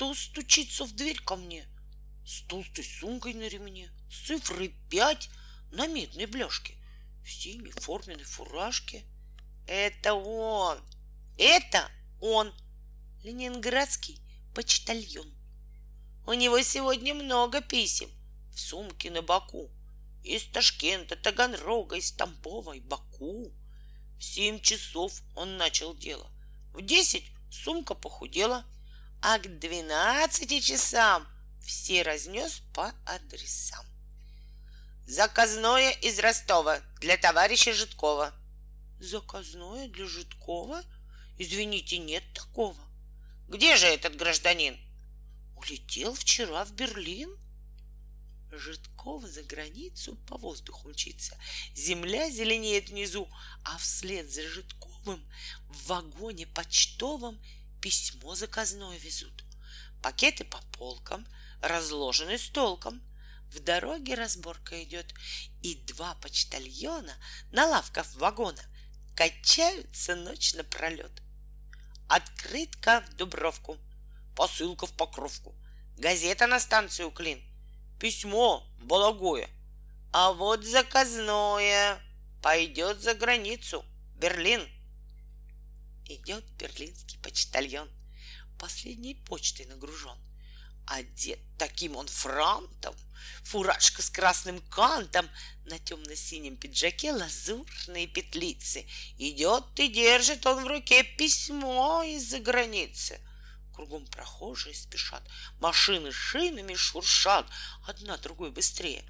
Кто стучится в дверь ко мне? С толстой сумкой на ремне, с цифрой пять на медной бляшке, в синей форменной фуражке. Это он! Это он! Ленинградский почтальон. У него сегодня много писем в сумке на боку. Из Ташкента, Таганрога, из Тамбова и Баку. В семь часов он начал дело. В десять сумка похудела, а к двенадцати часам все разнес по адресам. Заказное из Ростова для товарища Житкова. Заказное для Житкова? Извините, нет такого. Где же этот гражданин? Улетел вчера в Берлин. Житков за границу по воздуху мчится. Земля зеленеет внизу, а вслед за Житковым в вагоне почтовом письмо заказное везут. Пакеты по полкам, разложены с толком. В дороге разборка идет, и два почтальона на лавках вагона качаются ночь напролет. Открытка в Дубровку, посылка в Покровку, газета на станцию Клин, письмо Балагое, а вот заказное пойдет за границу, Берлин. Идет берлинский почтальон, последней почтой нагружен. Одет таким он франтом, фуражка с красным кантом, на темно-синем пиджаке лазурные петлицы. Идет и держит он в руке письмо из-за границы. Кругом прохожие спешат, машины шинами шуршат, одна другой быстрее.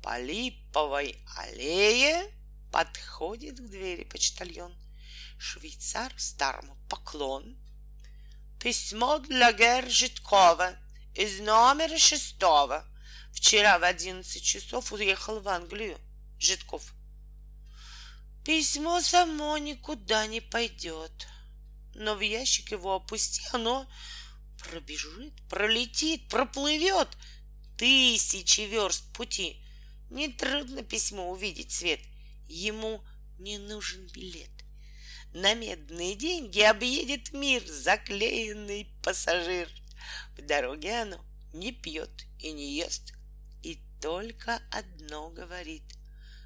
По липовой аллее подходит к двери почтальон. Швейцар старому поклон. Письмо для Гер Житкова из номера шестого. Вчера в одиннадцать часов уехал в Англию. Житков. Письмо само никуда не пойдет. Но в ящик его опусти, оно пробежит, пролетит, проплывет тысячи верст пути. Нетрудно письмо увидеть свет. Ему не нужен билет. На медные деньги объедет мир заклеенный пассажир — в дороге оно не пьет и не ест, и только одно говорит.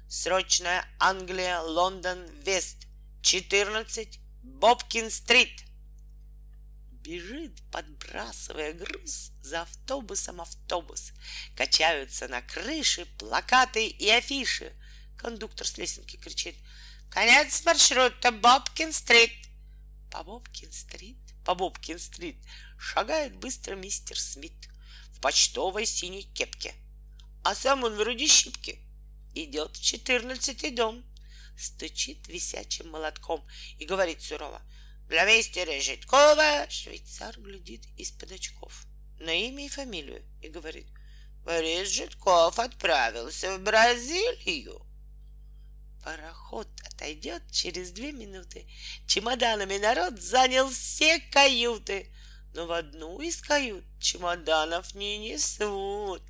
Срочная Англия, Лондон, Вест, 14, Бобкин-стрит. Бежит, подбрасывая груз, за автобусом автобус. Качаются на крыше плакаты и афиши. Кондуктор с лесенки кричит. Конец маршрута Бобкин-стрит. По Бобкин-стрит по Бобкин-стрит шагает быстро мистер Смит в почтовой синей кепке. А сам он вроде щипки. Идет в четырнадцатый дом, стучит висячим молотком и говорит сурово. Для мистера Житкова швейцар глядит из-под очков на имя и фамилию и говорит. Борис Житков отправился в Бразилию. Пароход отойдет через две минуты. Чемоданами народ занял все каюты, но в одну из кают чемоданов не несут.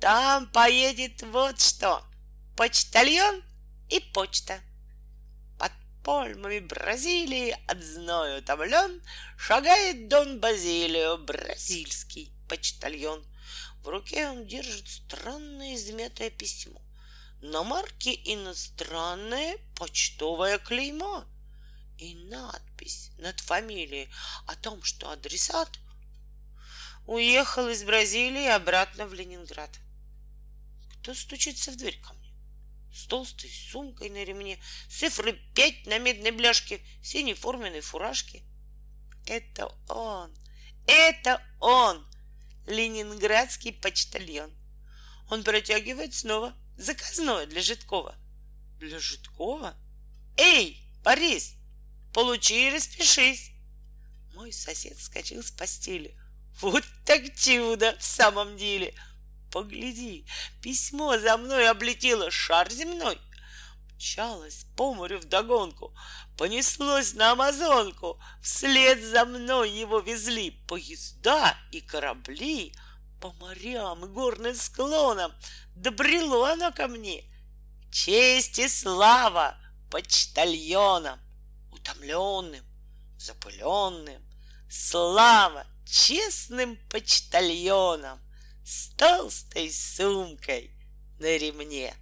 Там поедет вот что. Почтальон и почта. Под пальмами Бразилии от зною утомлен Шагает Дон Базилио, бразильский почтальон. В руке он держит странное измятое письмо на марке иностранное почтовое клеймо и надпись над фамилией о том, что адресат уехал из Бразилии обратно в Ленинград. Кто стучится в дверь ко мне? С толстой сумкой на ремне, цифры пять на медной бляшке, синей форменной фуражке. Это он, это он, ленинградский почтальон. Он протягивает снова Заказное для Житкова. Для Житкова? Эй, Борис, получи и распишись. Мой сосед вскочил с постели. Вот так чудо в самом деле. Погляди, письмо за мной облетело шар земной. Мчалось по морю вдогонку, понеслось на Амазонку. Вслед за мной его везли поезда и корабли по морям и горным склонам добрело оно ко мне. Честь и слава почтальонам, утомленным, запыленным, слава честным почтальоном с толстой сумкой на ремне.